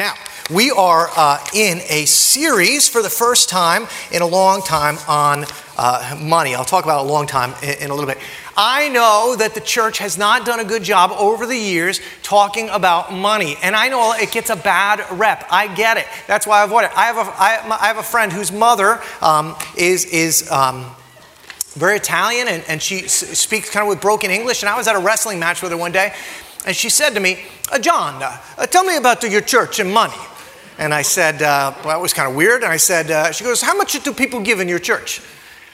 Now, we are uh, in a series for the first time in a long time on uh, money. I'll talk about a long time in, in, a little bit. I know that the church has not done a good job over the years talking about money, and I know it gets a bad rep. I get it. That's why I avoid it. I have a, I, I have a friend whose mother um, is, is um, very Italian, and, and she speaks kind of with broken English, and I was at a wrestling match with her one day. And she said to me, uh, John, uh, uh, tell me about your church and money. And I said, uh, well, that was kind of weird. And I said, uh, she goes, how much do people give in your church?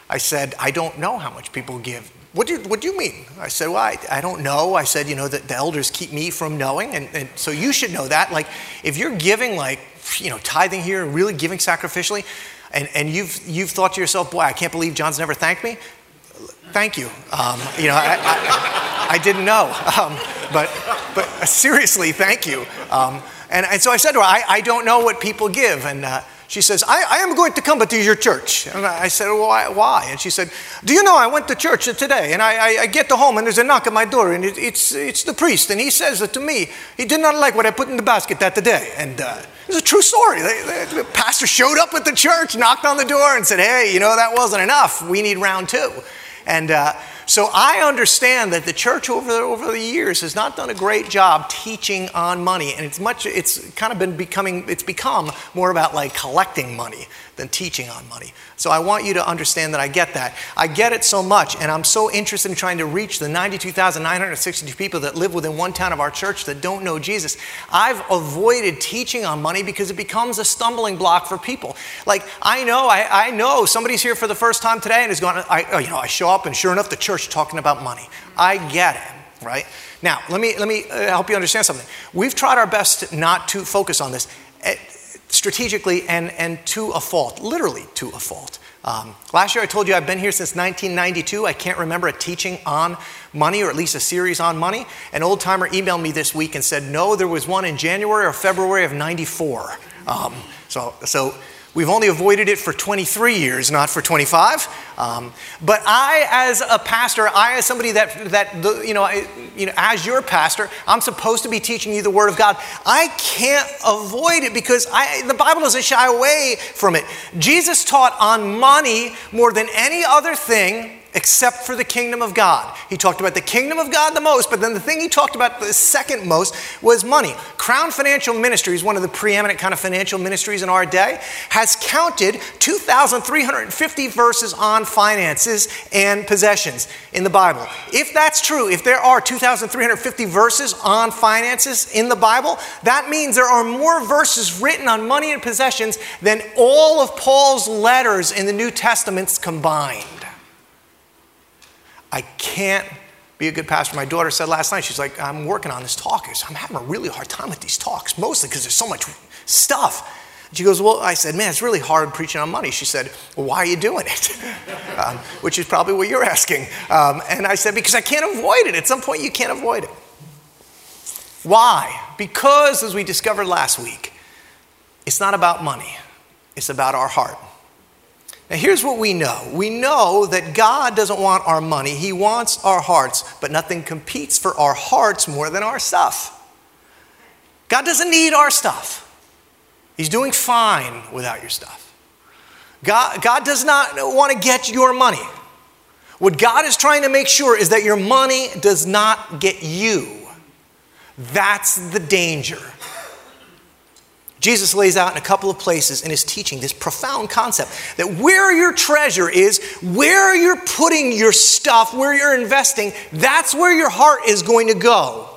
I said, I don't know how much people give. What do, you, what do you mean? I said, well, I, I don't know. I said, you know, that the elders keep me from knowing. And, and so you should know that. Like, if you're giving, like, you know, tithing here and really giving sacrificially, and, and you've, you've thought to yourself, boy, I can't believe John's never thanked me, thank you. Um, you know, I, I, I didn't know. Um, but, but seriously, thank you. Um, and, and so I said to her, I, I don't know what people give. And uh, she says, I, I, am going to come to your church. And I said, why, why? And she said, Do you know I went to church today and I, I, I get to home and there's a knock at my door and it, it's, it's the priest. And he says to me, he did not like what I put in the basket that day. And uh, it's a true story. The, the, the pastor showed up at the church, knocked on the door, and said, Hey, you know, that wasn't enough. We need round two. And uh, so I understand that the church over the, over the years has not done a great job teaching on money, and it's much it's kind of been becoming it's become more about like collecting money than teaching on money. So I want you to understand that I get that. I get it so much, and I'm so interested in trying to reach the 92,962 people that live within one town of our church that don't know Jesus. I've avoided teaching on money because it becomes a stumbling block for people. Like I know, I, I know somebody's here for the first time today and is going, I, you know, I show up and sure enough, the church talking about money. I get it, right? Now, let me let me uh, help you understand something. We've tried our best not to focus on this eh, strategically and, and to a fault, literally to a fault. Um, last year I told you I've been here since 1992. I can't remember a teaching on money or at least a series on money. An old timer emailed me this week and said, no, there was one in January or February of 94. Um, so, so We've only avoided it for 23 years, not for 25. Um, but I, as a pastor, I, as somebody that, that the, you, know, I, you know, as your pastor, I'm supposed to be teaching you the Word of God. I can't avoid it because I, the Bible doesn't shy away from it. Jesus taught on money more than any other thing except for the kingdom of God. He talked about the kingdom of God the most, but then the thing he talked about the second most was money. Crown Financial Ministries, one of the preeminent kind of financial ministries in our day, has counted 2,350 verses on finances and possessions in the Bible. If that's true, if there are 2,350 verses on finances in the Bible, that means there are more verses written on money and possessions than all of Paul's letters in the New Testaments combined. I can't be a good pastor. My daughter said last night, she's like, I'm working on this talk. I'm having a really hard time with these talks, mostly because there's so much stuff. She goes, Well, I said, Man, it's really hard preaching on money. She said, Well, why are you doing it? um, which is probably what you're asking. Um, and I said, Because I can't avoid it. At some point, you can't avoid it. Why? Because, as we discovered last week, it's not about money, it's about our heart. Now, here's what we know we know that God doesn't want our money, He wants our hearts, but nothing competes for our hearts more than our stuff. God doesn't need our stuff, He's doing fine without your stuff. God, God does not want to get your money. What God is trying to make sure is that your money does not get you. That's the danger. Jesus lays out in a couple of places in his teaching this profound concept that where your treasure is, where you're putting your stuff, where you're investing, that's where your heart is going to go.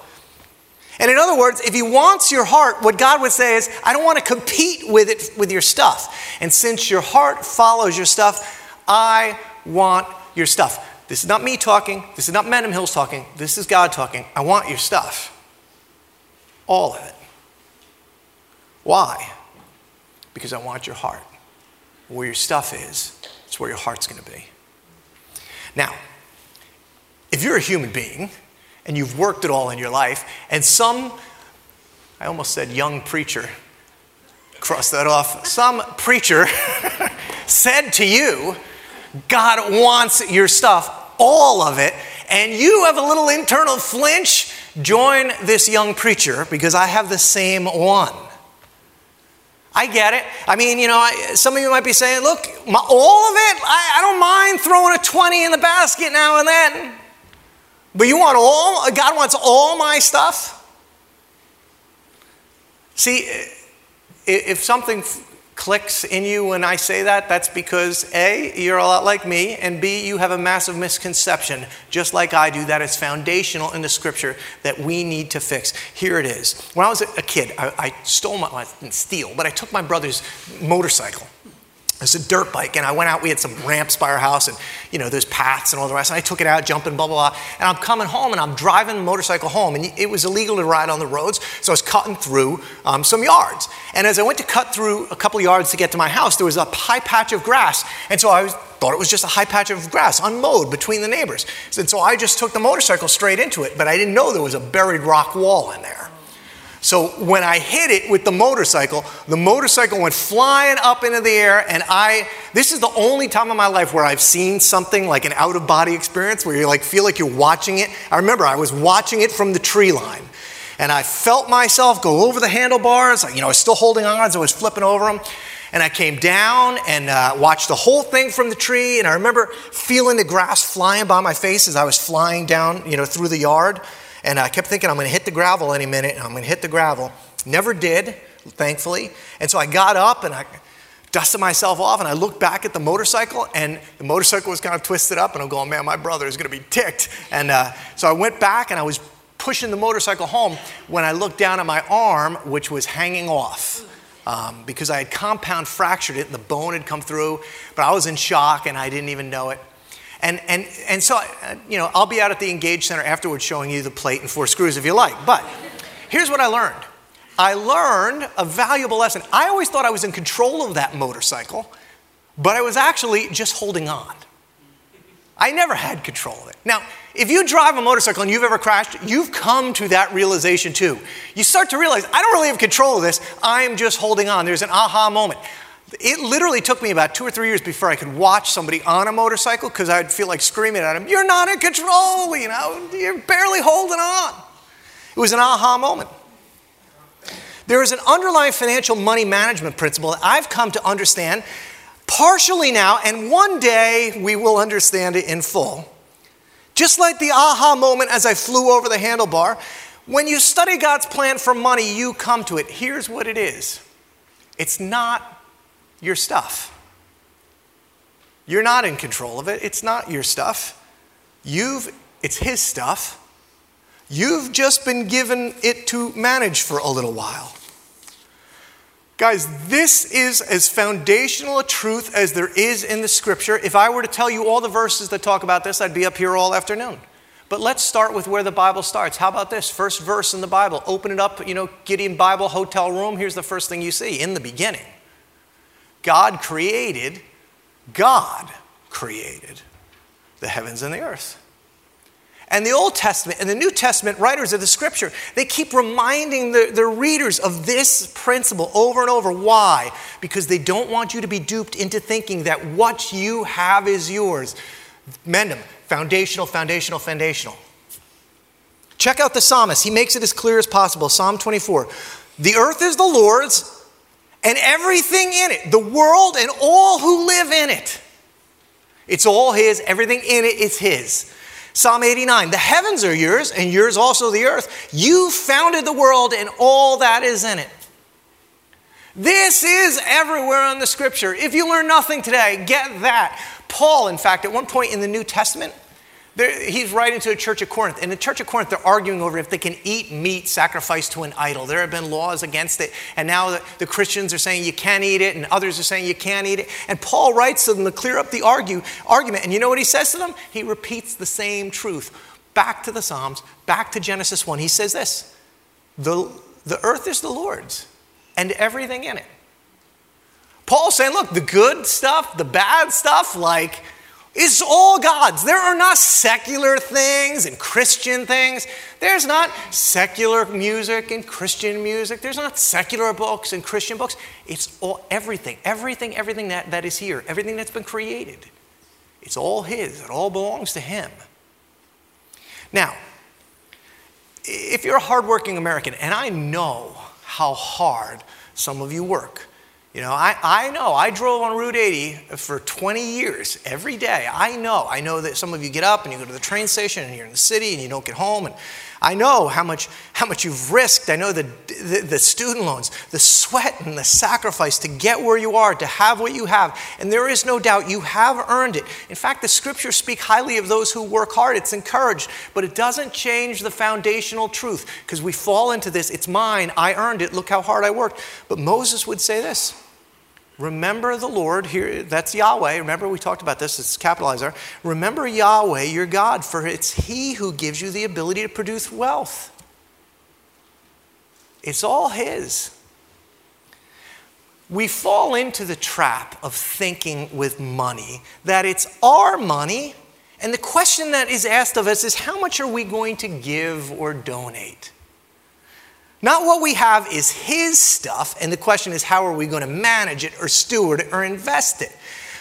And in other words, if he wants your heart, what God would say is, I don't want to compete with it with your stuff. And since your heart follows your stuff, I want your stuff. This is not me talking. This is not Mendham Hills talking. This is God talking. I want your stuff. All of it. Why? Because I want your heart. Where your stuff is, it's where your heart's going to be. Now, if you're a human being and you've worked it all in your life, and some, I almost said young preacher, cross that off, some preacher said to you, God wants your stuff, all of it, and you have a little internal flinch, join this young preacher because I have the same one. I get it. I mean, you know, some of you might be saying, look, my, all of it, I, I don't mind throwing a 20 in the basket now and then. But you want all, God wants all my stuff? See, if something clicks in you when I say that, that's because A, you're a lot like me, and B, you have a massive misconception, just like I do, that is foundational in the scripture that we need to fix. Here it is. When I was a kid, I, I stole my, I didn't steal, but I took my brother's motorcycle. It's a dirt bike, and I went out. We had some ramps by our house, and you know, there's paths and all the rest. And I took it out, jumping, blah blah blah. And I'm coming home, and I'm driving the motorcycle home, and it was illegal to ride on the roads, so I was cutting through um, some yards. And as I went to cut through a couple yards to get to my house, there was a high patch of grass, and so I was, thought it was just a high patch of grass, unmowed between the neighbors. And so I just took the motorcycle straight into it, but I didn't know there was a buried rock wall in there. So when I hit it with the motorcycle, the motorcycle went flying up into the air, and I, this is the only time in my life where I've seen something like an out of body experience where you like feel like you're watching it. I remember I was watching it from the tree line, and I felt myself go over the handlebars. You know, I was still holding on as I was flipping over them. And I came down and uh, watched the whole thing from the tree. And I remember feeling the grass flying by my face as I was flying down, you know, through the yard. And I kept thinking, I'm going to hit the gravel any minute. and I'm going to hit the gravel. Never did, thankfully. And so I got up and I dusted myself off and I looked back at the motorcycle and the motorcycle was kind of twisted up and I'm going, man, my brother is going to be ticked. And uh, so I went back and I was pushing the motorcycle home when I looked down at my arm, which was hanging off. Um, because I had compound fractured it and the bone had come through, but I was in shock and I didn't even know it. And, and, and so, you know, I'll be out at the Engage Center afterwards showing you the plate and four screws if you like. But here's what I learned I learned a valuable lesson. I always thought I was in control of that motorcycle, but I was actually just holding on. I never had control of it. Now, if you drive a motorcycle and you've ever crashed, you've come to that realization too. You start to realize, I don't really have control of this, I'm just holding on. There's an aha moment. It literally took me about two or three years before I could watch somebody on a motorcycle because I'd feel like screaming at them, You're not in control, you know, you're barely holding on. It was an aha moment. There is an underlying financial money management principle that I've come to understand partially now, and one day we will understand it in full. Just like the aha moment as I flew over the handlebar, when you study God's plan for money, you come to it. Here's what it is it's not your stuff. You're not in control of it. It's not your stuff. You've it's his stuff. You've just been given it to manage for a little while. Guys, this is as foundational a truth as there is in the scripture. If I were to tell you all the verses that talk about this, I'd be up here all afternoon. But let's start with where the Bible starts. How about this? First verse in the Bible. Open it up, you know, Gideon Bible hotel room. Here's the first thing you see in the beginning. God created, God created the heavens and the earth. And the Old Testament and the New Testament writers of the scripture, they keep reminding the, their readers of this principle over and over. Why? Because they don't want you to be duped into thinking that what you have is yours. Mendham, foundational, foundational, foundational. Check out the psalmist. He makes it as clear as possible. Psalm 24. The earth is the Lord's and everything in it, the world and all who live in it. It's all His, everything in it is His. Psalm 89 The heavens are yours, and yours also the earth. You founded the world and all that is in it. This is everywhere in the scripture. If you learn nothing today, get that. Paul, in fact, at one point in the New Testament, he's writing to the church of Corinth. In the church of Corinth, they're arguing over if they can eat meat sacrificed to an idol. There have been laws against it. And now the, the Christians are saying you can't eat it, and others are saying you can't eat it. And Paul writes to them to clear up the argue, argument. And you know what he says to them? He repeats the same truth. Back to the Psalms, back to Genesis 1. He says this The, the earth is the Lord's and everything in it. Paul's saying, look, the good stuff, the bad stuff, like it's all God's. There are not secular things and Christian things. There's not secular music and Christian music. There's not secular books and Christian books. It's all everything, everything, everything that, that is here, everything that's been created. It's all His, it all belongs to Him. Now, if you're a hardworking American, and I know how hard some of you work, You know, I, I know. I drove on Route 80 for 20 years, every day. I know. I know that some of you get up and you go to the train station and you're in the city and you don't get home. And I know how much, how much you've risked. I know the, the, the, student loans, the sweat and the sacrifice to get where you are, to have what you have. And there is no doubt you have earned it. In fact, the scriptures speak highly of those who work hard. It's encouraged, but it doesn't change the foundational truth because we fall into this it's mine, I earned it, look how hard I worked. But Moses would say this Remember the Lord, here, that's Yahweh. Remember, we talked about this, it's capitalized there. Remember Yahweh, your God, for it's He who gives you the ability to produce wealth. It's all His. We fall into the trap of thinking with money that it's our money, and the question that is asked of us is how much are we going to give or donate? Not what we have is His stuff, and the question is how are we going to manage it or steward it or invest it?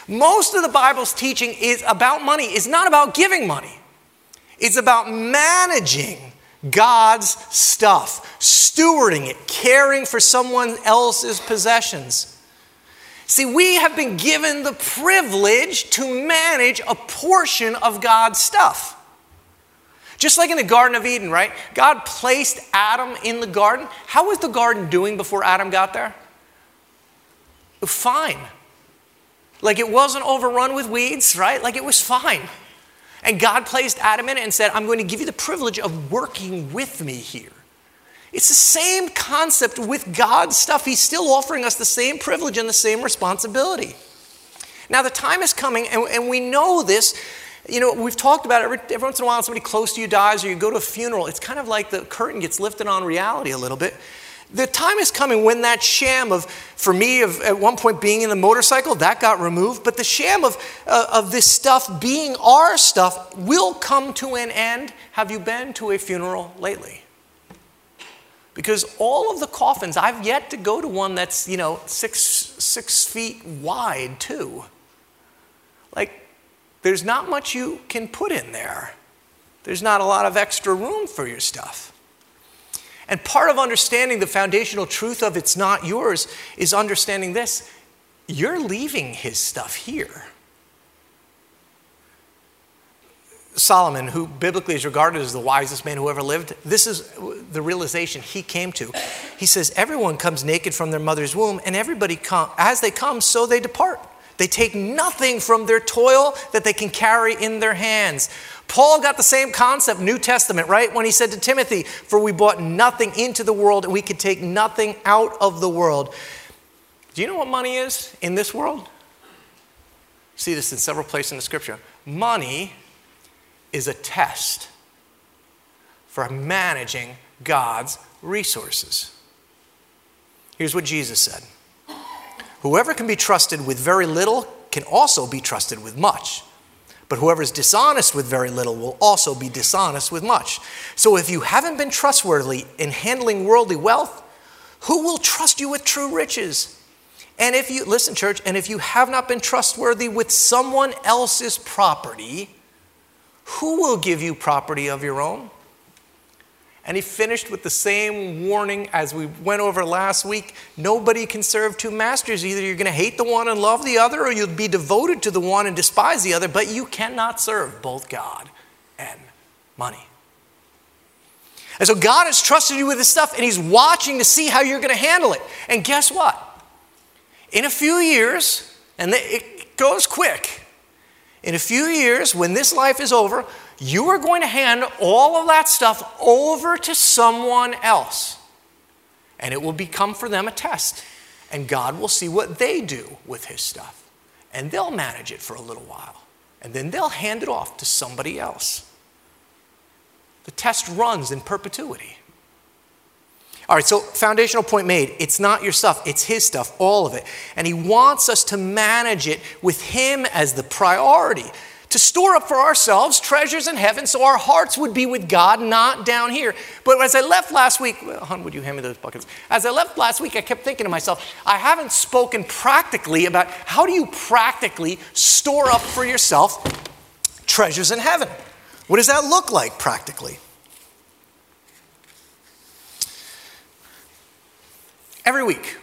Most of the Bible's teaching is about money, it's not about giving money. It's about managing God's stuff, stewarding it, caring for someone else's possessions. See, we have been given the privilege to manage a portion of God's stuff. Just like in the Garden of Eden, right? God placed Adam in the garden. How was the garden doing before Adam got there? Fine. Like it wasn't overrun with weeds, right? Like it was fine. And God placed Adam in it and said, I'm going to give you the privilege of working with me here. It's the same concept with God's stuff. He's still offering us the same privilege and the same responsibility. Now, the time is coming, and, and we know this you know, we've talked about it every, every once in a while, somebody close to you dies or you go to a funeral. It's kind of like the curtain gets lifted on reality a little bit. The time is coming when that sham of, for me, of at one point being in the motorcycle, that got removed, but the sham of, uh, of this stuff being our stuff will come to an end. Have you been to a funeral lately? Because all of the coffins, I've yet to go to one that's, you know, six, six feet wide, too. Like, there's not much you can put in there. There's not a lot of extra room for your stuff. And part of understanding the foundational truth of it's not yours is understanding this you're leaving his stuff here. Solomon, who biblically is regarded as the wisest man who ever lived, this is the realization he came to. He says, Everyone comes naked from their mother's womb, and everybody come, as they come, so they depart. They take nothing from their toil that they can carry in their hands. Paul got the same concept, New Testament, right? When he said to Timothy, For we brought nothing into the world and we could take nothing out of the world. Do you know what money is in this world? See this in several places in the scripture. Money is a test for managing God's resources. Here's what Jesus said Whoever can be trusted with very little can also be trusted with much. But whoever is dishonest with very little will also be dishonest with much. So if you haven't been trustworthy in handling worldly wealth, who will trust you with true riches? And if you, listen, church, and if you have not been trustworthy with someone else's property, who will give you property of your own? And he finished with the same warning as we went over last week nobody can serve two masters. Either you're going to hate the one and love the other, or you'll be devoted to the one and despise the other, but you cannot serve both God and money. And so God has trusted you with this stuff, and He's watching to see how you're going to handle it. And guess what? In a few years, and it goes quick, in a few years, when this life is over, you are going to hand all of that stuff over to someone else. And it will become for them a test. And God will see what they do with his stuff. And they'll manage it for a little while. And then they'll hand it off to somebody else. The test runs in perpetuity. All right, so foundational point made. It's not your stuff, it's his stuff, all of it. And he wants us to manage it with him as the priority to store up for ourselves treasures in heaven so our hearts would be with God, not down here. But as I left last week, well, hon, would you hand me those buckets? As I left last week, I kept thinking to myself, I haven't spoken practically about how do you practically store up for yourself treasures in heaven? What does that look like practically? Every week,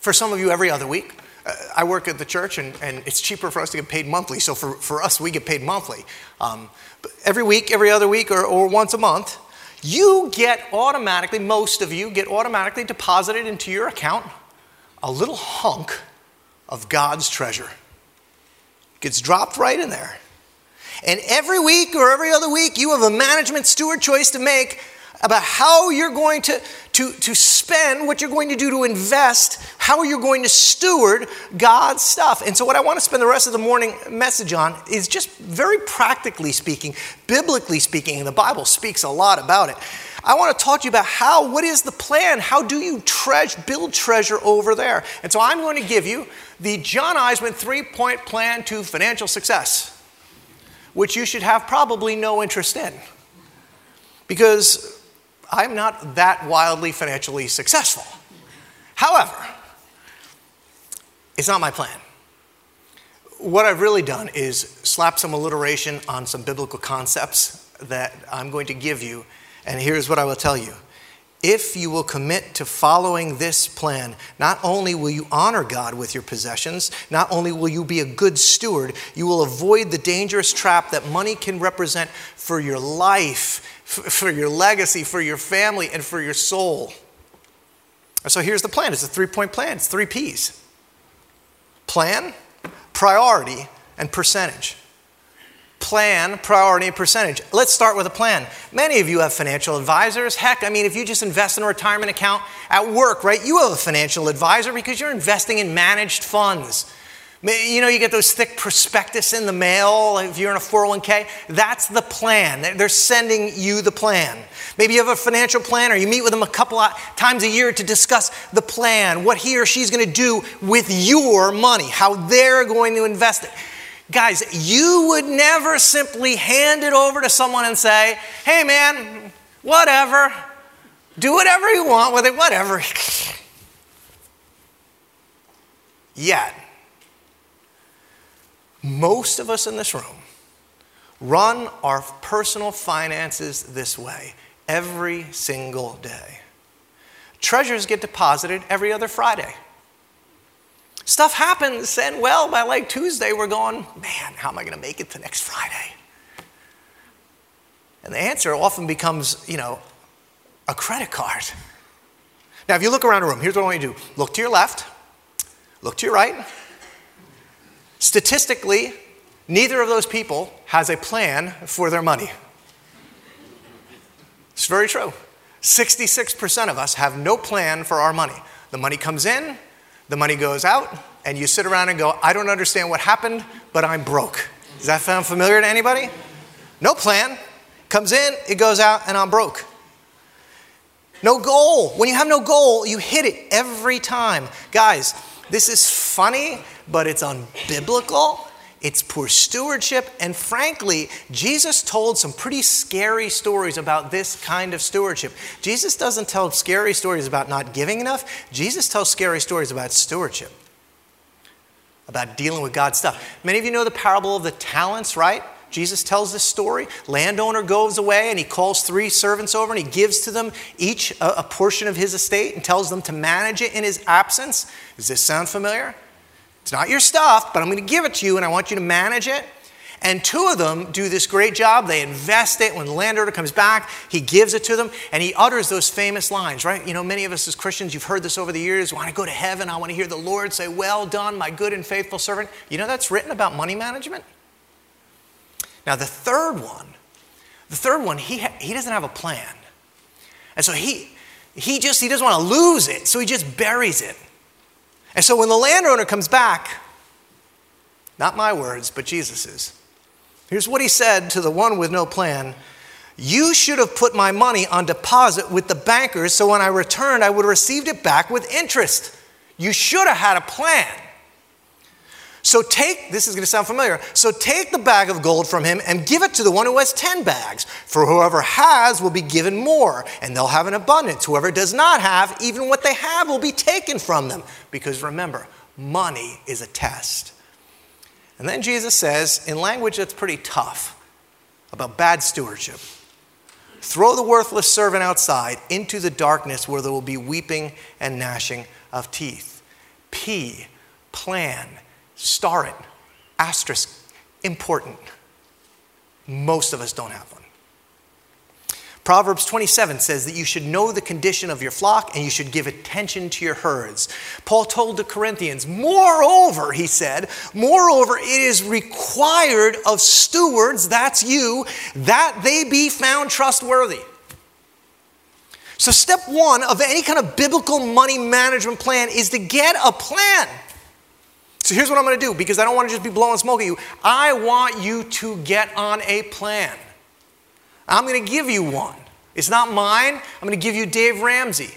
For some of you, every other week. I work at the church, and, and it's cheaper for us to get paid monthly. So for, for us, we get paid monthly. Um, every week, every other week, or, or once a month, you get automatically, most of you get automatically deposited into your account a little hunk of God's treasure. Gets dropped right in there. And every week or every other week, you have a management steward choice to make about how you're going to, to, to spend, what you're going to do to invest, how you're going to steward God's stuff. And so, what I want to spend the rest of the morning message on is just very practically speaking, biblically speaking, and the Bible speaks a lot about it. I want to talk to you about how, what is the plan? How do you treasure, build treasure over there? And so, I'm going to give you the John Eisman three point plan to financial success, which you should have probably no interest in. Because I'm not that wildly financially successful. However, it's not my plan. What I've really done is slap some alliteration on some biblical concepts that I'm going to give you, and here's what I will tell you. If you will commit to following this plan, not only will you honor God with your possessions, not only will you be a good steward, you will avoid the dangerous trap that money can represent for your life for your legacy, for your family, and for your soul. So here's the plan it's a three point plan, it's three P's plan, priority, and percentage. Plan, priority, and percentage. Let's start with a plan. Many of you have financial advisors. Heck, I mean, if you just invest in a retirement account at work, right, you have a financial advisor because you're investing in managed funds. You know, you get those thick prospectus in the mail if you're in a 401k. That's the plan. They're sending you the plan. Maybe you have a financial planner. You meet with them a couple of times a year to discuss the plan, what he or she's going to do with your money, how they're going to invest it. Guys, you would never simply hand it over to someone and say, hey man, whatever, do whatever you want with it, whatever. Yet most of us in this room run our personal finances this way every single day. Treasures get deposited every other Friday. Stuff happens, and well, by like Tuesday, we're going, man, how am I going to make it to next Friday? And the answer often becomes, you know, a credit card. Now, if you look around the room, here's what I want you to do look to your left, look to your right, Statistically, neither of those people has a plan for their money. It's very true. 66% of us have no plan for our money. The money comes in, the money goes out, and you sit around and go, I don't understand what happened, but I'm broke. Does that sound familiar to anybody? No plan. Comes in, it goes out, and I'm broke. No goal. When you have no goal, you hit it every time. Guys, this is funny, but it's unbiblical. It's poor stewardship. And frankly, Jesus told some pretty scary stories about this kind of stewardship. Jesus doesn't tell scary stories about not giving enough, Jesus tells scary stories about stewardship, about dealing with God's stuff. Many of you know the parable of the talents, right? Jesus tells this story. Landowner goes away and he calls three servants over and he gives to them each a, a, portion of his estate and tells them to manage it in his absence. Does this sound familiar? It's not your stuff, but I'm going to give it to you and I want you to manage it. And two of them do this great job. They invest it. When the landowner comes back, he gives it to them and he utters those famous lines, right? You know, many of us as Christians, you've heard this over the years. When I go to heaven, I want to hear the Lord say, Well done, my good and faithful servant. You know, that's written about money management. Now, the third one, the third one, he, ha- he doesn't have a plan. And so he, he just, he doesn't want to lose it, so he just buries it. And so when the landowner comes back, not my words, but Jesus's, here's what he said to the one with no plan You should have put my money on deposit with the bankers, so when I returned, I would have received it back with interest. You should have had a plan. So take, this is going to sound familiar. So take the bag of gold from him and give it to the one who has 10 bags. For whoever has will be given more, and they'll have an abundance. Whoever does not have, even what they have will be taken from them. Because remember, money is a test. And then Jesus says, in language that's pretty tough, about bad stewardship throw the worthless servant outside into the darkness where there will be weeping and gnashing of teeth. P, plan, star it, asterisk, important. Most of us don't have one. Proverbs 27 says that you should know the condition of your flock and you should give attention to your herds. Paul told the Corinthians, moreover, he said, moreover, it is required of stewards, that's you, that they be found trustworthy. So, step one of any kind of biblical money management plan is to get a plan. So, here's what I'm going to do because I don't want to just be blowing smoke at you. I want you to get on a plan. I'm going to give you one. It's not mine. I'm going to give you Dave Ramsey.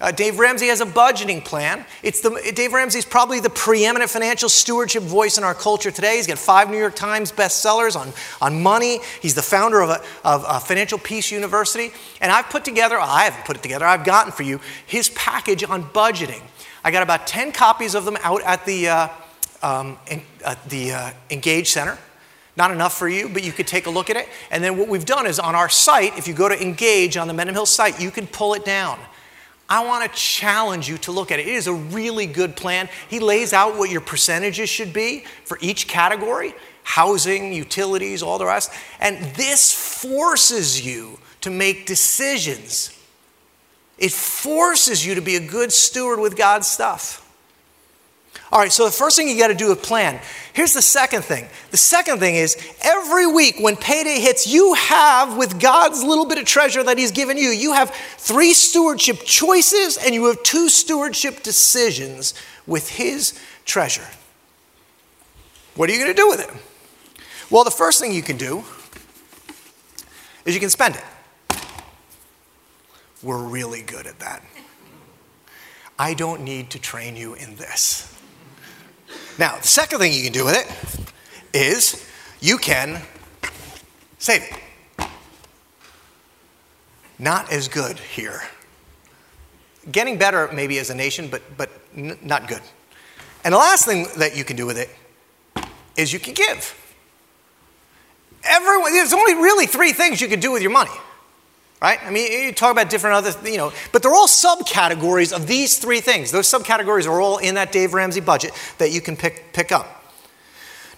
Uh, Dave Ramsey has a budgeting plan. It's the, Dave Ramsey is probably the preeminent financial stewardship voice in our culture today. He's got five New York Times bestsellers on, on money. He's the founder of, a, of a Financial Peace University. And I've put together, I haven't put it together, I've gotten for you his package on budgeting. I got about 10 copies of them out at the, uh, um, in, at the uh, Engage Center. Not enough for you, but you could take a look at it. And then what we've done is on our site, if you go to Engage on the Mendham Hill site, you can pull it down. I want to challenge you to look at it. It is a really good plan. He lays out what your percentages should be for each category housing, utilities, all the rest. And this forces you to make decisions. It forces you to be a good steward with God's stuff. All right, so the first thing you got to do is plan. Here's the second thing. The second thing is every week when payday hits, you have, with God's little bit of treasure that He's given you, you have three stewardship choices and you have two stewardship decisions with His treasure. What are you going to do with it? Well, the first thing you can do is you can spend it. We're really good at that. I don't need to train you in this. Now, the second thing you can do with it is you can save it. Not as good here. Getting better maybe as a nation, but, but n- not good. And the last thing that you can do with it is you can give. Everyone, there's only really three things you can do with your money right? I mean, you talk about different other, you know, but they're all subcategories of these three things. Those subcategories are all in that Dave Ramsey budget that you can pick, pick up.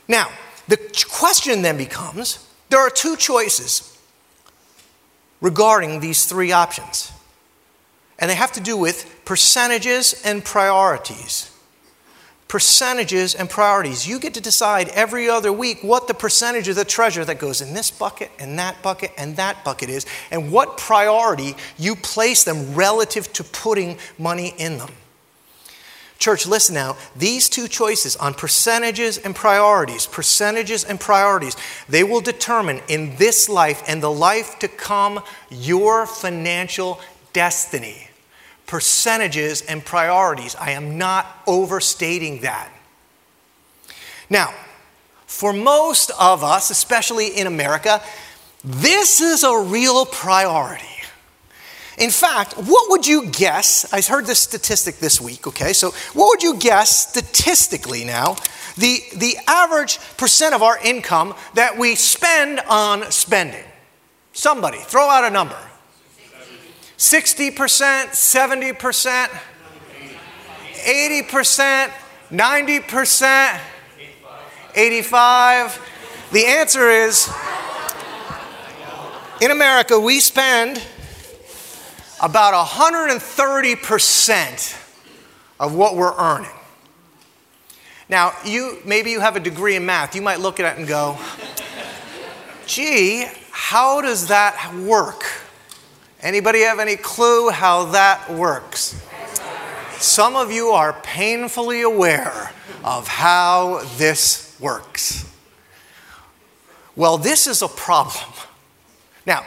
Now, the question then becomes there are two choices regarding these three options, and they have to do with percentages and priorities percentages and priorities. You get to decide every other week what the percentage of the treasure that goes in this bucket and that bucket and that bucket is, and what priority you place them relative to putting money in them. Church, listen now. These two choices on percentages and priorities, percentages and priorities, they will determine in this life and the life to come your financial destiny percentages and priorities. I am not overstating that. Now, for most of us, especially in America, this is a real priority. In fact, what would you guess? I heard this statistic this week, okay? So, what would you guess statistically now? The, the average percent of our income that we spend on spending. Somebody, throw out a number. 60%, 70%, 80%, 90%, 85. The answer is in America, we spend about 130% of what we're earning. Now, you maybe you have a degree in math. You might look at it and go, "Gee, how does that work?" Anybody have any clue how that works? Some of you are painfully aware of how this works. Well, this is a problem. Now,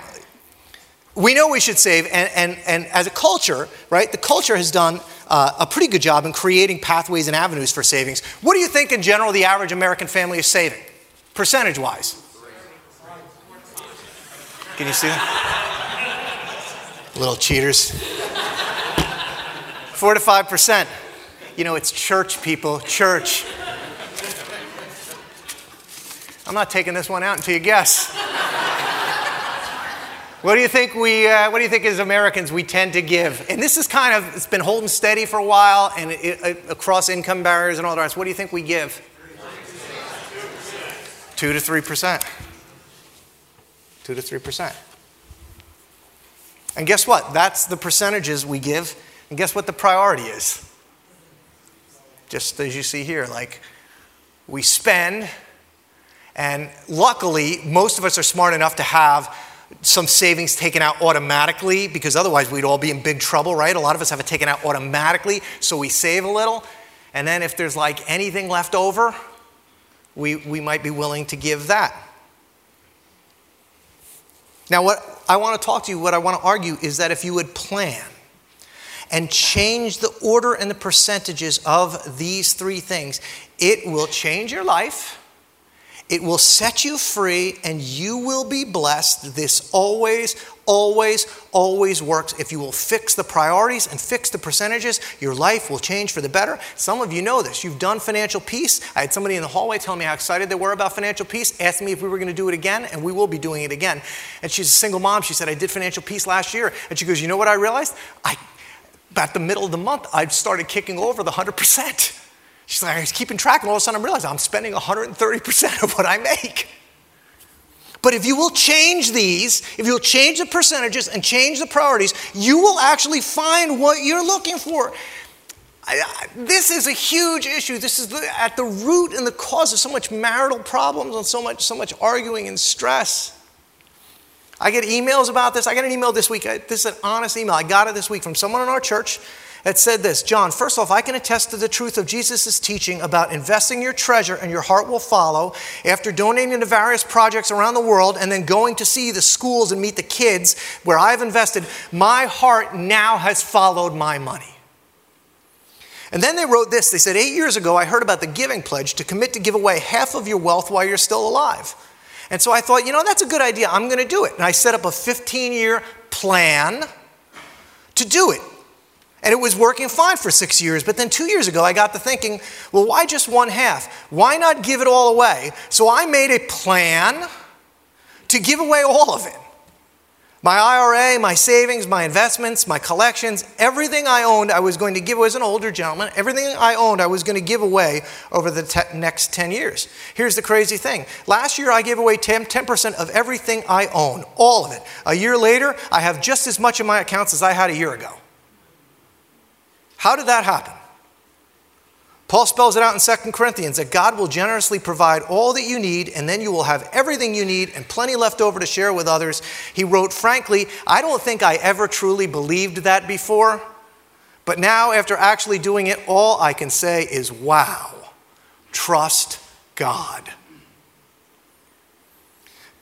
we know we should save, and, and, and as a culture, right, the culture has done uh, a pretty good job in creating pathways and avenues for savings. What do you think, in general, the average American family is saving, percentage wise? Can you see that? Little cheaters. Four to five percent. You know, it's church people, church. I'm not taking this one out until you guess. What do you think we, uh, what do you think as Americans we tend to give? And this is kind of, it's been holding steady for a while and it, it, across income barriers and all the rest. What do you think we give? 2 to 3%. 2 to 3%. And guess what? That's the percentages we give. And guess what the priority is? Just as you see here, like we spend, and luckily, most of us are smart enough to have some savings taken out automatically because otherwise we'd all be in big trouble, right? A lot of us have it taken out automatically, so we save a little. And then if there's like anything left over, we, we might be willing to give that. Now, what I want to talk to you, what I want to argue is that if you would plan and change the order and the percentages of these three things, it will change your life it will set you free and you will be blessed. This always, always, always works. If you will fix the priorities and fix the percentages, your life will change for the better. Some of you know this. You've done financial peace. I had somebody in the hallway tell me how excited they were about financial peace, asked me if we were going to do it again, and we will be doing it again. And she's a single mom. She said, I did financial peace last year. And she goes, You know what I realized? I, about the middle of the month, I started kicking over the 100%. She's like, I was keeping track, and all of a sudden I'm realizing I'm spending 130% of what I make. But if you will change these, if you'll change the percentages and change the priorities, you will actually find what you're looking for. I, I, this is a huge issue. This is the, at the root and the cause of so much marital problems and so much, so much arguing and stress. I get emails about this. I got an email this week. This is an honest email. I got it this week from someone in our church that said this John, first off, I can attest to the truth of Jesus' teaching about investing your treasure and your heart will follow after donating to various projects around the world and then going to see the schools and meet the kids where I've invested. My heart now has followed my money. And then they wrote this they said, Eight years ago, I heard about the giving pledge to commit to give away half of your wealth while you're still alive. And so I thought, you know, that's a good idea. I'm going to do it. And I set up a 15 year plan to do it. And it was working fine for six years. But then two years ago, I got to thinking, well, why just one half? Why not give it all away? So I made a plan to give away all of it. My IRA, my savings, my investments, my collections, everything I owned, I was going to give away as an older gentleman. Everything I owned, I was going to give away over the te- next 10 years. Here's the crazy thing last year, I gave away 10, 10% of everything I own, all of it. A year later, I have just as much in my accounts as I had a year ago. How did that happen? Paul spells it out in 2 Corinthians that God will generously provide all that you need, and then you will have everything you need and plenty left over to share with others. He wrote, Frankly, I don't think I ever truly believed that before, but now, after actually doing it, all I can say is, Wow, trust God.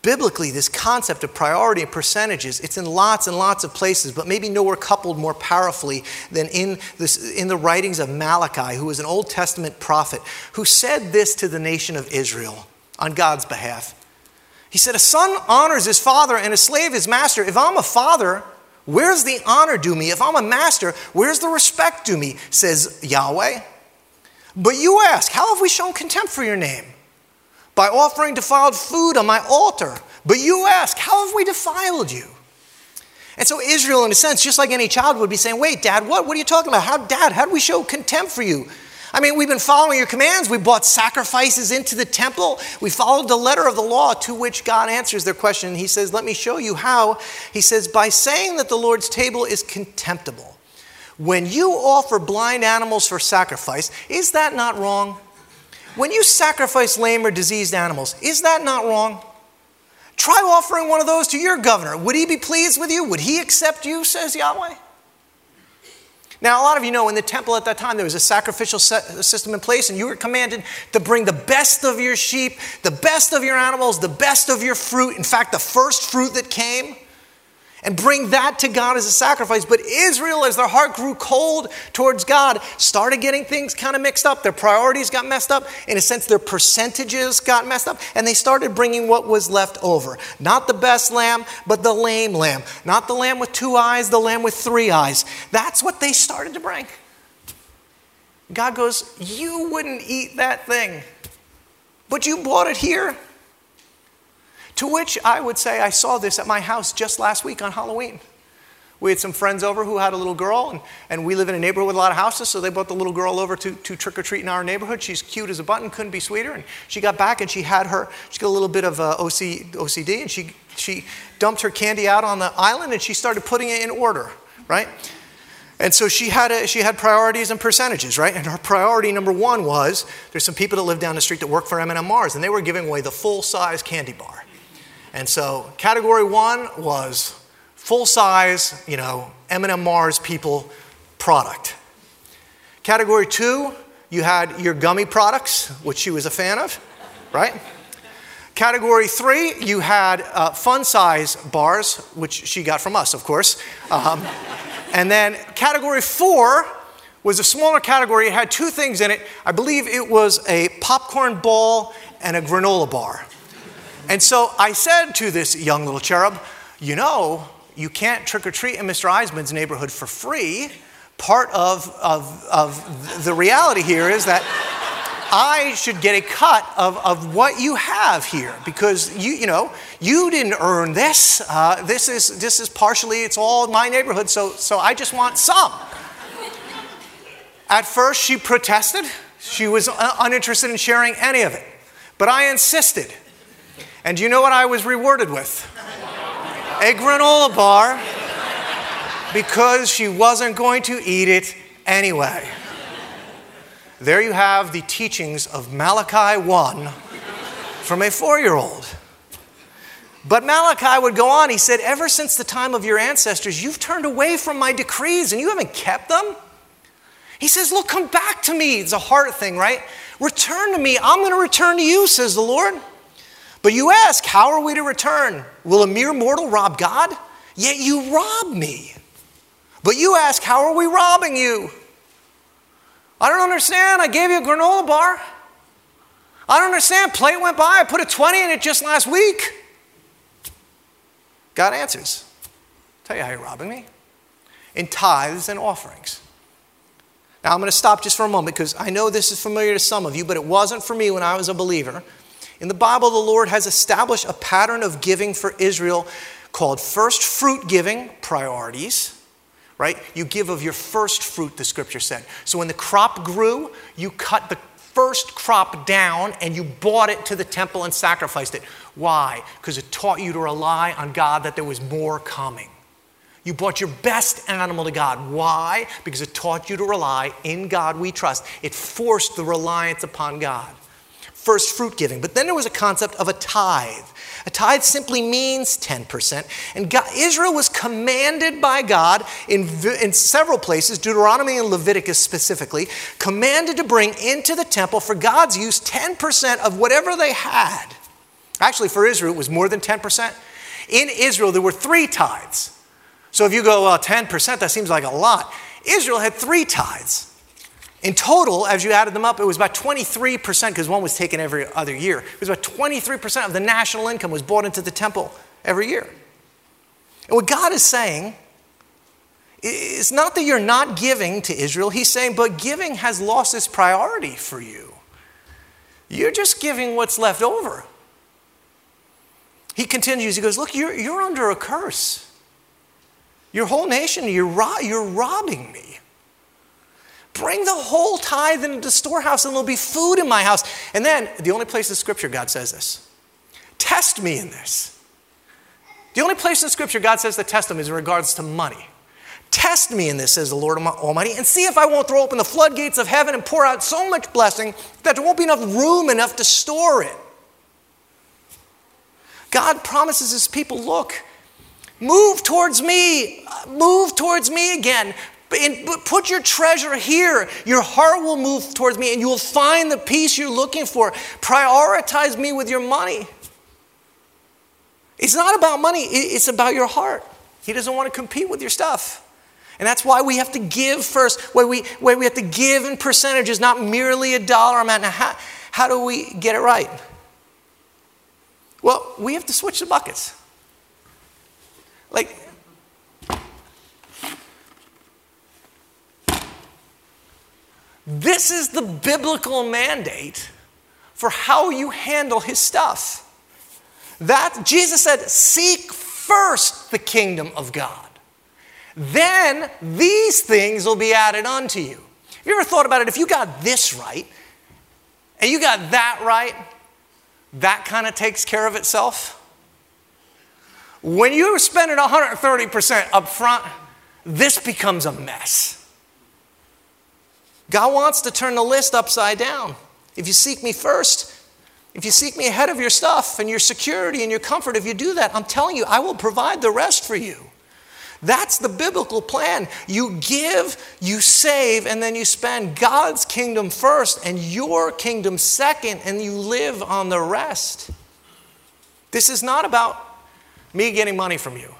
Biblically, this concept of priority and percentages, it's in lots and lots of places, but maybe nowhere coupled more powerfully than in, this, in the writings of Malachi, who was an Old Testament prophet, who said this to the nation of Israel on God's behalf. He said, A son honors his father and a slave his master. If I'm a father, where's the honor due me? If I'm a master, where's the respect due me? says Yahweh. But you ask, How have we shown contempt for your name? By offering defiled food on my altar. But you ask, How have we defiled you? And so Israel, in a sense, just like any child would be saying, Wait, Dad, what? What are you talking about? How, Dad, how do we show contempt for you? I mean, we've been following your commands. We brought sacrifices into the temple. We followed the letter of the law to which God answers their question. He says, Let me show you how. He says, By saying that the Lord's table is contemptible. When you offer blind animals for sacrifice, is that not wrong? When you sacrifice lame or diseased animals, is that not wrong? Try offering one of those to your governor. Would he be pleased with you? Would he accept you, says Yahweh? Now, a lot of you know in the temple at that time there was a sacrificial system in place, and you were commanded to bring the best of your sheep, the best of your animals, the best of your fruit. In fact, the first fruit that came and bring that to God as a sacrifice. But Israel, as their heart grew cold towards God, started getting things kind of mixed up. Their priorities got messed up. In a sense, their percentages got messed up. And they started bringing what was left over. Not the best lamb, but the lame lamb. Not the lamb with two eyes, the lamb with three eyes. That's what they started to bring. God goes, You wouldn't eat that thing, but you bought it here. To which I would say I saw this at my house just last week on Halloween. We had some friends over who had a little girl, and, and we live in a neighborhood with a lot of houses, so they brought the little girl over to, to trick or treat in our neighborhood. She's cute as a button, couldn't be sweeter. And she got back and she had her, she got a little bit of uh, OC, OCD, and she, she dumped her candy out on the island and she started putting it in order, right? And so she had, a, she had priorities and percentages, right? And her priority number one was there's some people that live down the street that work for M&M Mars, and they were giving away the full-size candy bar. And so category one was full size, you know, M&M Mars people product. Category two, you had your gummy products, which she was a fan of, right? Category three, you had uh, fun size bars, which she got from us, of course. Um, and then category four was a smaller category. It had two things in it. I believe it was a popcorn ball and a granola bar. And so I said to this young little cherub, You know, you can't trick or treat in Mr. Eisman's neighborhood for free. Part of, of, of the reality here is that I should get a cut of, of what you have here because you, you know, you didn't earn this. Uh, this, is, this is partially, it's all my neighborhood, so, so I just want some. At first, she protested. She was uninterested in sharing any of it. But I insisted. And you know what I was rewarded with? a granola bar because she wasn't going to eat it anyway. There you have the teachings of Malachi 1 from a four year old. But Malachi would go on. He said, Ever since the time of your ancestors, you've turned away from my decrees and you haven't kept them. He says, Look, come back to me. It's a heart thing, right? Return to me. I'm going to return to you, says the Lord. But you ask, How are we to return? Will a mere mortal rob God? Yet you rob me. But you ask, How are we robbing you? I don't understand. I gave you a granola bar. I don't understand. Plate went by. I put a 20 in it just last week. God answers. Tell you how you're robbing me. In tithes and offerings. Now, I'm going to stop just for a moment because I know this is familiar to some of you, but it wasn't for me when I was a believer. In the Bible, the Lord has established a pattern of giving for Israel called first fruit giving priorities, right? You give of your first fruit, the scripture said. So when the crop grew, you cut the first crop down and you brought it to the temple and sacrificed it. Why? Because it taught you to rely on God that there was more coming. You brought your best animal to God. Why? Because it taught you to rely in God we trust. It forced the reliance upon God first fruit giving. But then there was a concept of a tithe. A tithe simply means 10%. And God, Israel was commanded by God in, in several places, Deuteronomy and Leviticus specifically, commanded to bring into the temple for God's use 10% of whatever they had. Actually, for Israel, it was more than 10%. In Israel, there were three tithes. So if you go, well, 10%, that seems like a lot. Israel had three tithes. In total, as you added them up, it was about 23%, because one was taken every other year. It was about 23% of the national income was brought into the temple every year. And what God is saying is not that you're not giving to Israel, He's saying, but giving has lost its priority for you. You're just giving what's left over. He continues, he goes, Look, you're, you're under a curse. Your whole nation, you're, ro- you're robbing me. Bring the whole tithe into the storehouse and there'll be food in my house. And then, the only place in Scripture God says this test me in this. The only place in Scripture God says to test him is in regards to money. Test me in this, says the Lord Almighty, and see if I won't throw open the floodgates of heaven and pour out so much blessing that there won't be enough room enough to store it. God promises his people look, move towards me, move towards me again. Put your treasure here. Your heart will move towards me and you will find the peace you're looking for. Prioritize me with your money. It's not about money, it's about your heart. He doesn't want to compete with your stuff. And that's why we have to give first, why we, why we have to give in percentages, not merely a dollar amount. Now, how, how do we get it right? Well, we have to switch the buckets. Like, This is the biblical mandate for how you handle his stuff. That Jesus said, seek first the kingdom of God. Then these things will be added unto you. Have you ever thought about it? If you got this right and you got that right, that kind of takes care of itself. When you're spending 130% up front, this becomes a mess. God wants to turn the list upside down. If you seek me first, if you seek me ahead of your stuff and your security and your comfort, if you do that, I'm telling you, I will provide the rest for you. That's the biblical plan. You give, you save, and then you spend God's kingdom first and your kingdom second, and you live on the rest. This is not about me getting money from you.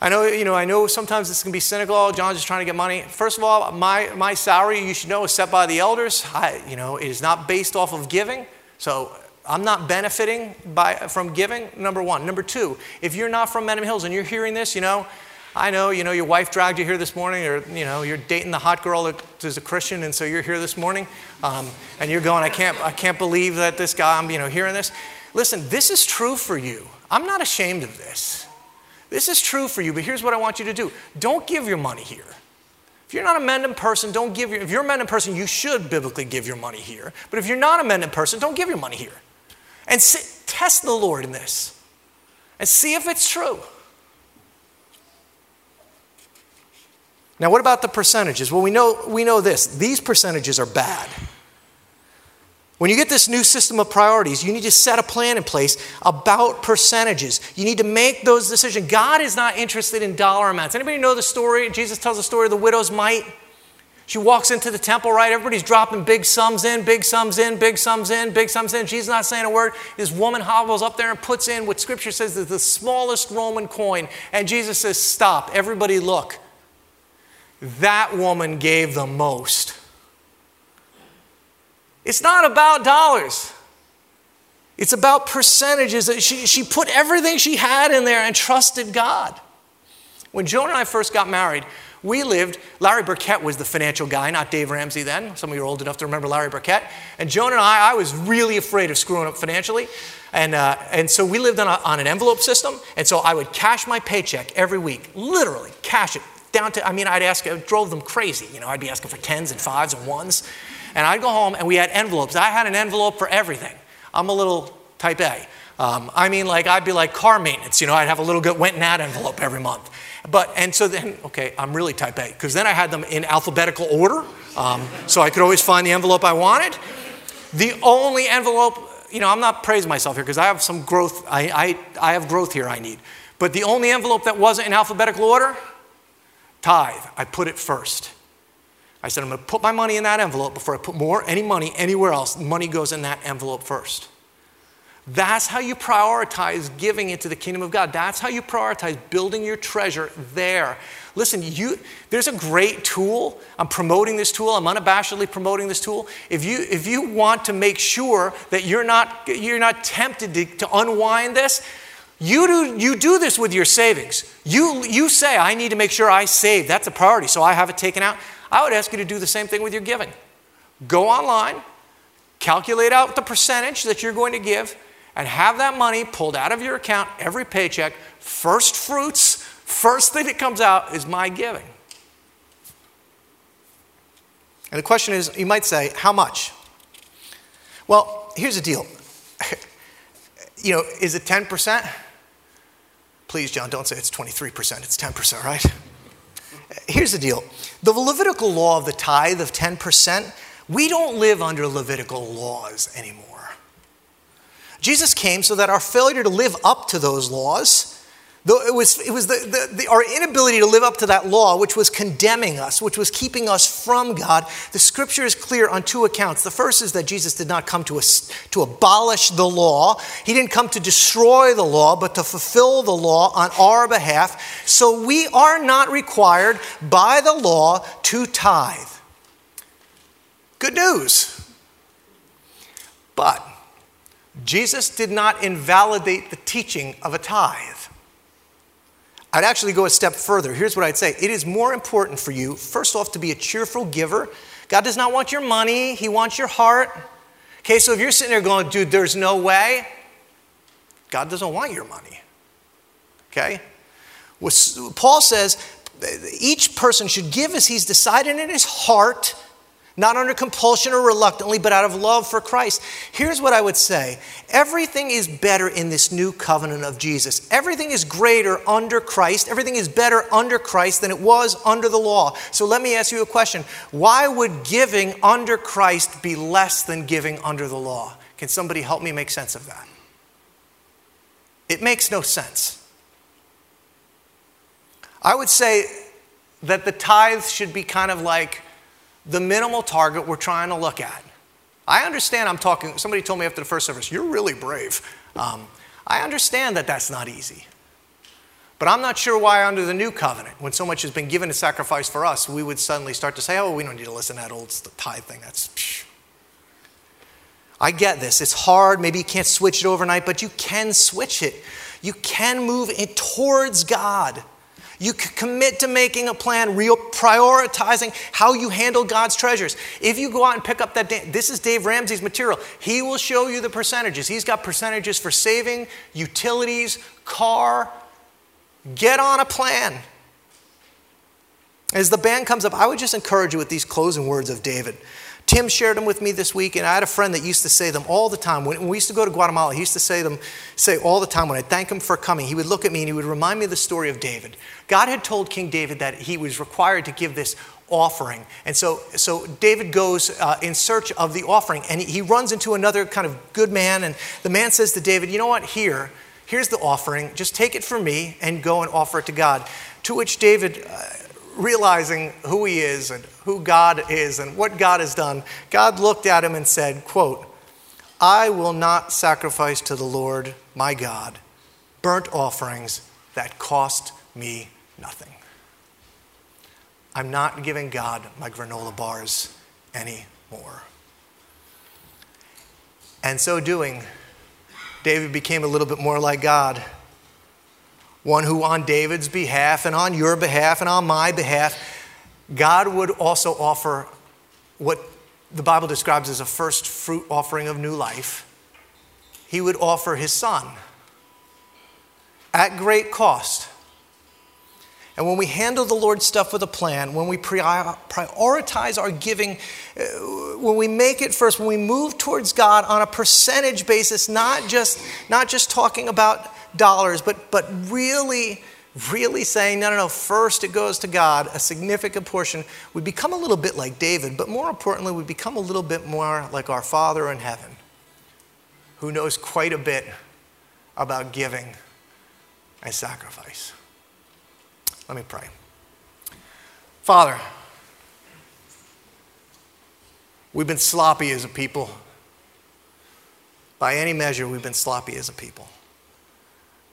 I know, you know, I know sometimes this can be cynical. Oh, John's just trying to get money. First of all, my, my salary, you should know, is set by the elders. I, you know, it is not based off of giving. So I'm not benefiting by, from giving, number one. Number two, if you're not from Mendham Hills and you're hearing this, you know, I know, you know, your wife dragged you here this morning, or, you know, you're dating the hot girl that is a Christian, and so you're here this morning, um, and you're going, I can't, I can't believe that this guy, I'm, you know, hearing this. Listen, this is true for you. I'm not ashamed of this. This is true for you, but here's what I want you to do. Don't give your money here. If you're not a Mendham person, don't give your, if you're a Mendham person, you should biblically give your money here. But if you're not a Mendham person, don't give your money here. And sit, test the Lord in this and see if it's true. Now, what about the percentages? Well, we know, we know this these percentages are bad. When you get this new system of priorities, you need to set a plan in place about percentages. You need to make those decisions. God is not interested in dollar amounts. Anybody know the story? Jesus tells the story of the widow's mite. She walks into the temple, right? Everybody's dropping big sums in, big sums in, big sums in, big sums in. Jesus not saying a word. This woman hobbles up there and puts in what scripture says is the smallest Roman coin. And Jesus says, Stop, everybody look. That woman gave the most. It's not about dollars. It's about percentages. She, she put everything she had in there and trusted God. When Joan and I first got married, we lived, Larry Burkett was the financial guy, not Dave Ramsey then. Some of you are old enough to remember Larry Burkett. And Joan and I, I was really afraid of screwing up financially. And, uh, and so we lived on, a, on an envelope system. And so I would cash my paycheck every week, literally cash it down to, I mean, I'd ask, it drove them crazy. You know, I'd be asking for tens and fives and ones. And I'd go home and we had envelopes. I had an envelope for everything. I'm a little type A. Um, I mean, like, I'd be like car maintenance, you know, I'd have a little good went and ad envelope every month. But, and so then, okay, I'm really type A, because then I had them in alphabetical order, um, so I could always find the envelope I wanted. The only envelope, you know, I'm not praising myself here, because I have some growth, I, I, I have growth here I need. But the only envelope that wasn't in alphabetical order, tithe, I put it first. I said, I'm going to put my money in that envelope before I put more, any money anywhere else. Money goes in that envelope first. That's how you prioritize giving into the kingdom of God. That's how you prioritize building your treasure there. Listen, you, there's a great tool. I'm promoting this tool. I'm unabashedly promoting this tool. If you, if you want to make sure that you're not, you're not tempted to, to unwind this, you do, you do this with your savings. You, you say, I need to make sure I save. That's a priority, so I have it taken out. I would ask you to do the same thing with your giving. Go online, calculate out the percentage that you're going to give, and have that money pulled out of your account every paycheck. First fruits, first thing that comes out is my giving. And the question is you might say, how much? Well, here's the deal. you know, is it 10%? Please, John, don't say it's 23%, it's 10%, right? Here's the deal the Levitical law of the tithe of 10%, we don't live under Levitical laws anymore. Jesus came so that our failure to live up to those laws, though it was, it was the, the, the, our inability to live up to that law, which was condemning us, which was keeping us from God, the scripture is clear on two accounts. The first is that Jesus did not come to, us, to abolish the law, he didn't come to destroy the law, but to fulfill the law on our behalf. So we are not required by the law to tithe. Good news. But Jesus did not invalidate the teaching of a tithe. I'd actually go a step further. Here's what I'd say it is more important for you, first off, to be a cheerful giver. God does not want your money, He wants your heart. Okay, so if you're sitting there going, dude, there's no way, God doesn't want your money. Okay? Paul says each person should give as he's decided in his heart not under compulsion or reluctantly, but out of love for Christ. Here's what I would say everything is better in this new covenant of Jesus. Everything is greater under Christ. Everything is better under Christ than it was under the law. So let me ask you a question Why would giving under Christ be less than giving under the law? Can somebody help me make sense of that? It makes no sense. I would say that the tithe should be kind of like the minimal target we're trying to look at. I understand I'm talking, somebody told me after the first service, you're really brave. Um, I understand that that's not easy. But I'm not sure why, under the new covenant, when so much has been given as sacrifice for us, we would suddenly start to say, oh, we don't need to listen to that old tithe thing. That's. Psh. I get this. It's hard. Maybe you can't switch it overnight, but you can switch it. You can move it towards God. You commit to making a plan, real prioritizing how you handle God's treasures. If you go out and pick up that, this is Dave Ramsey's material. He will show you the percentages. He's got percentages for saving, utilities, car. Get on a plan. As the band comes up, I would just encourage you with these closing words of David. Tim shared them with me this week, and I had a friend that used to say them all the time. When we used to go to Guatemala, he used to say them, say all the time when I thank him for coming. He would look at me and he would remind me of the story of David. God had told King David that he was required to give this offering. And so, so David goes uh, in search of the offering, and he, he runs into another kind of good man, and the man says to David, You know what? Here, here's the offering. Just take it from me and go and offer it to God. To which David, uh, realizing who he is and who God is and what God has done, God looked at him and said, quote, I will not sacrifice to the Lord my God burnt offerings that cost me nothing. I'm not giving God my granola bars anymore. And so doing, David became a little bit more like God one who, on David's behalf and on your behalf and on my behalf, God would also offer what the Bible describes as a first fruit offering of new life. He would offer his son at great cost. And when we handle the Lord's stuff with a plan, when we prioritize our giving, uh, when we make it first, when we move towards God on a percentage basis, not just, not just talking about dollars, but, but really, really saying, no, no, no, first it goes to God, a significant portion, we become a little bit like David, but more importantly, we become a little bit more like our Father in heaven, who knows quite a bit about giving and sacrifice. Let me pray. Father, we've been sloppy as a people. By any measure, we've been sloppy as a people.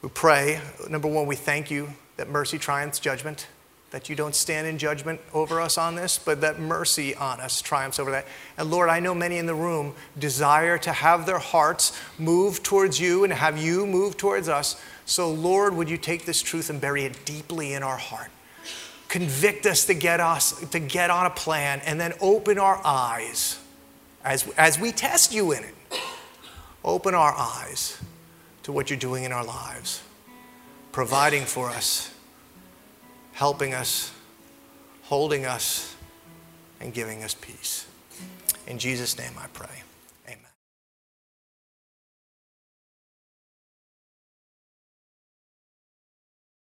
We pray, number one, we thank you that mercy triumphs judgment, that you don't stand in judgment over us on this, but that mercy on us triumphs over that. And Lord, I know many in the room desire to have their hearts move towards you and have you move towards us. So, Lord, would you take this truth and bury it deeply in our heart? Convict us to get us to get on a plan and then open our eyes as, as we test you in it. Open our eyes to what you're doing in our lives, providing for us, helping us, holding us, and giving us peace. In Jesus' name I pray.